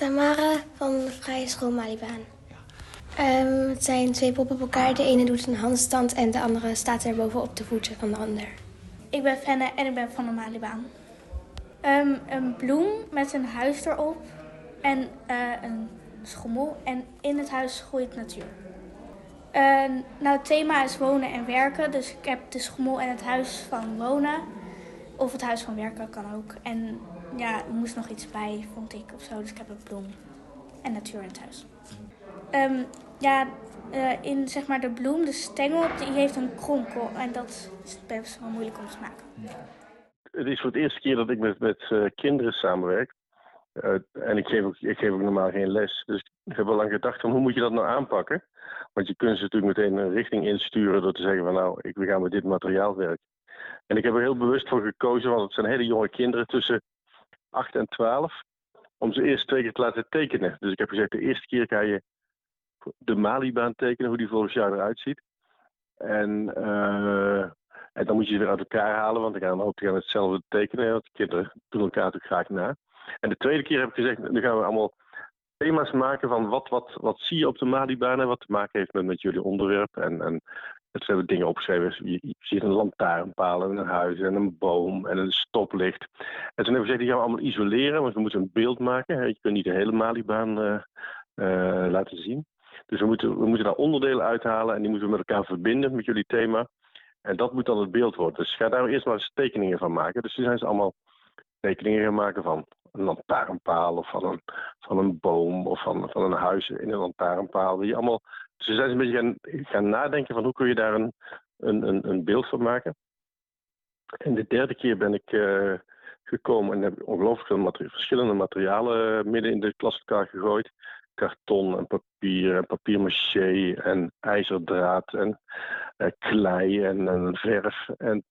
Tamara van de Vrije School Malibaan. Ehm, het zijn twee poppen op elkaar. De ene doet een handstand en de andere staat er bovenop de voeten van de ander. Ik ben Fenne en ik ben van de Malibaan. Ehm, een bloem met een huis erop en eh, een schommel. En in het huis groeit natuur. Uh, nou, het thema is wonen en werken. Dus ik heb de schommel en het huis van wonen. Of het huis van werken kan ook. En ja, er moest nog iets bij, vond ik of zo. Dus ik heb een bloem en natuur in het huis. Um, ja, uh, in zeg maar de bloem, de stengel, die heeft een kronkel. En dat is best wel moeilijk om te maken. Het is voor het eerste keer dat ik met, met uh, kinderen samenwerk. Uh, en ik geef, ook, ik geef ook normaal geen les. Dus ik heb al lang gedacht van hoe moet je dat nou aanpakken? Want je kunt ze natuurlijk meteen een richting insturen door te zeggen van nou, ik, we gaan met dit materiaal werken. En ik heb er heel bewust voor gekozen, want het zijn hele jonge kinderen tussen 8 en 12, om ze eerst twee keer te laten tekenen. Dus ik heb gezegd, de eerste keer ga je de Malibaan tekenen, hoe die volgens jaar eruit ziet. En, uh, en dan moet je ze weer uit elkaar halen, want dan gaan ook gaan hetzelfde tekenen. Want de kinderen doen elkaar natuurlijk graag na. En de tweede keer heb ik gezegd, nu gaan we allemaal thema's maken van wat, wat, wat zie je op de Malibaan en wat te maken heeft met, met jullie onderwerp. En, en het hebben dingen opgeschreven. Je, ziet een lantaarnpaal en een huis en een boom en een stoplicht. En toen hebben we gezegd, die gaan we allemaal isoleren, want we moeten een beeld maken. Je kunt niet de hele Malibaan uh, uh, laten zien. Dus we moeten, we moeten daar onderdelen uithalen en die moeten we met elkaar verbinden met jullie thema. En dat moet dan het beeld worden. Dus ga daar eerst maar eens tekeningen van maken. Dus toen zijn ze allemaal tekeningen gaan maken van een lantaarnpaal of van een, van een boom of van, van een huis in een lantaarnpaal. Die allemaal, dus zijn een beetje gaan, nadenken van hoe kun je daar een, een, een, een beeld van maken. En de derde keer ben ik uh, gekomen en heb ongelooflijk veel verschillende materialen midden in de klas gegooid karton en papier en papier-maché en ijzerdraad en uh, klei en, en, verf. En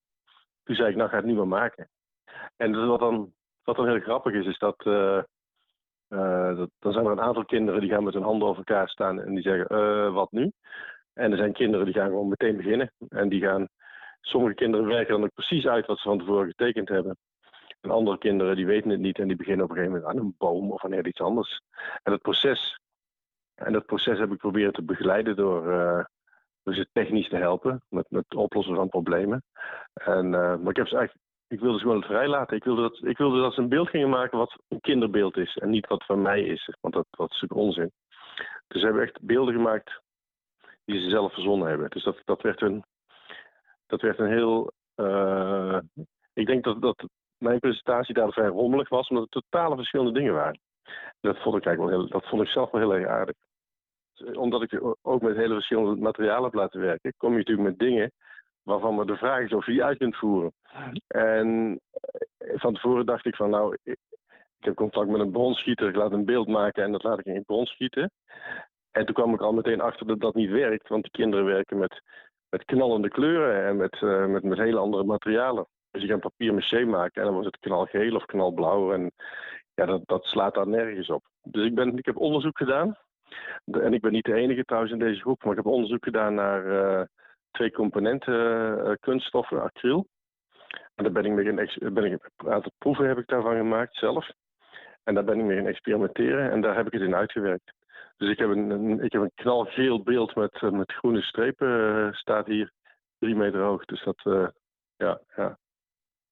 toen zei ik, nou ga het niet meer maken. En wat, dan, wat dan heel grappig is, is dat, dat dan zijn er een aantal kinderen die gaan met hun handen over elkaar staan en die zeggen, wat nu? En er zijn kinderen die gaan gewoon meteen beginnen. En die gaan, sommige kinderen werken dan ook precies uit wat ze van tevoren getekend hebben. En andere kinderen die weten het niet en die beginnen op een gegeven moment aan een boom of aan heel iets anders. En het proces, en dat proces heb ik proberen te begeleiden door, uh, door ze technisch te helpen met, met het oplossen van problemen. En, maar ik heb ze eigenlijk, ik wilde ze gewoon vrij laten. Ik wilde, dat, ik wilde dat ze een beeld gingen maken wat een kinderbeeld is en niet wat van mij is. Want dat, dat is natuurlijk onzin. Dus ze hebben echt beelden gemaakt die ze zelf verzonnen hebben. Dus dat, dat, werd, een, dat werd een heel. Uh, ik denk dat, dat mijn presentatie daar vrij rommelig was, omdat het totale verschillende dingen waren. Dat vond ik eigenlijk wel heel, dat vond ik zelf wel heel erg aardig. Omdat ik ook met hele verschillende materialen heb laten werken, kom je natuurlijk met dingen waarvan me de vraag is of je die uit kunt voeren. En van tevoren dacht ik van nou, ik, heb contact met een bronschieter, ik laat een beeld maken en dat laat ik in een brons schieten. En toen kwam ik al meteen achter dat dat niet werkt, want de kinderen werken met, met knallende kleuren en met, uh, met, met hele andere materialen. Dus je gaat papier maché maken en dan wordt het knalgeel of knalblauw. En ja, dat, dat slaat daar nergens op. Dus ik, ben, ik heb onderzoek gedaan. En ik ben niet de enige trouwens in deze groep, maar ik heb onderzoek gedaan naar uh, twee componenten uh, kunststoffen, acryl. En daar ben ik mee ben ik, een aantal proeven heb ik daarvan gemaakt zelf. En daar ben ik mee gaan experimenteren en daar heb ik het in uitgewerkt. Dus ik heb een, een ik heb een knalgeel beeld met, met groene strepen, uh, staat hier drie meter hoog. Dus dat, ja, ja.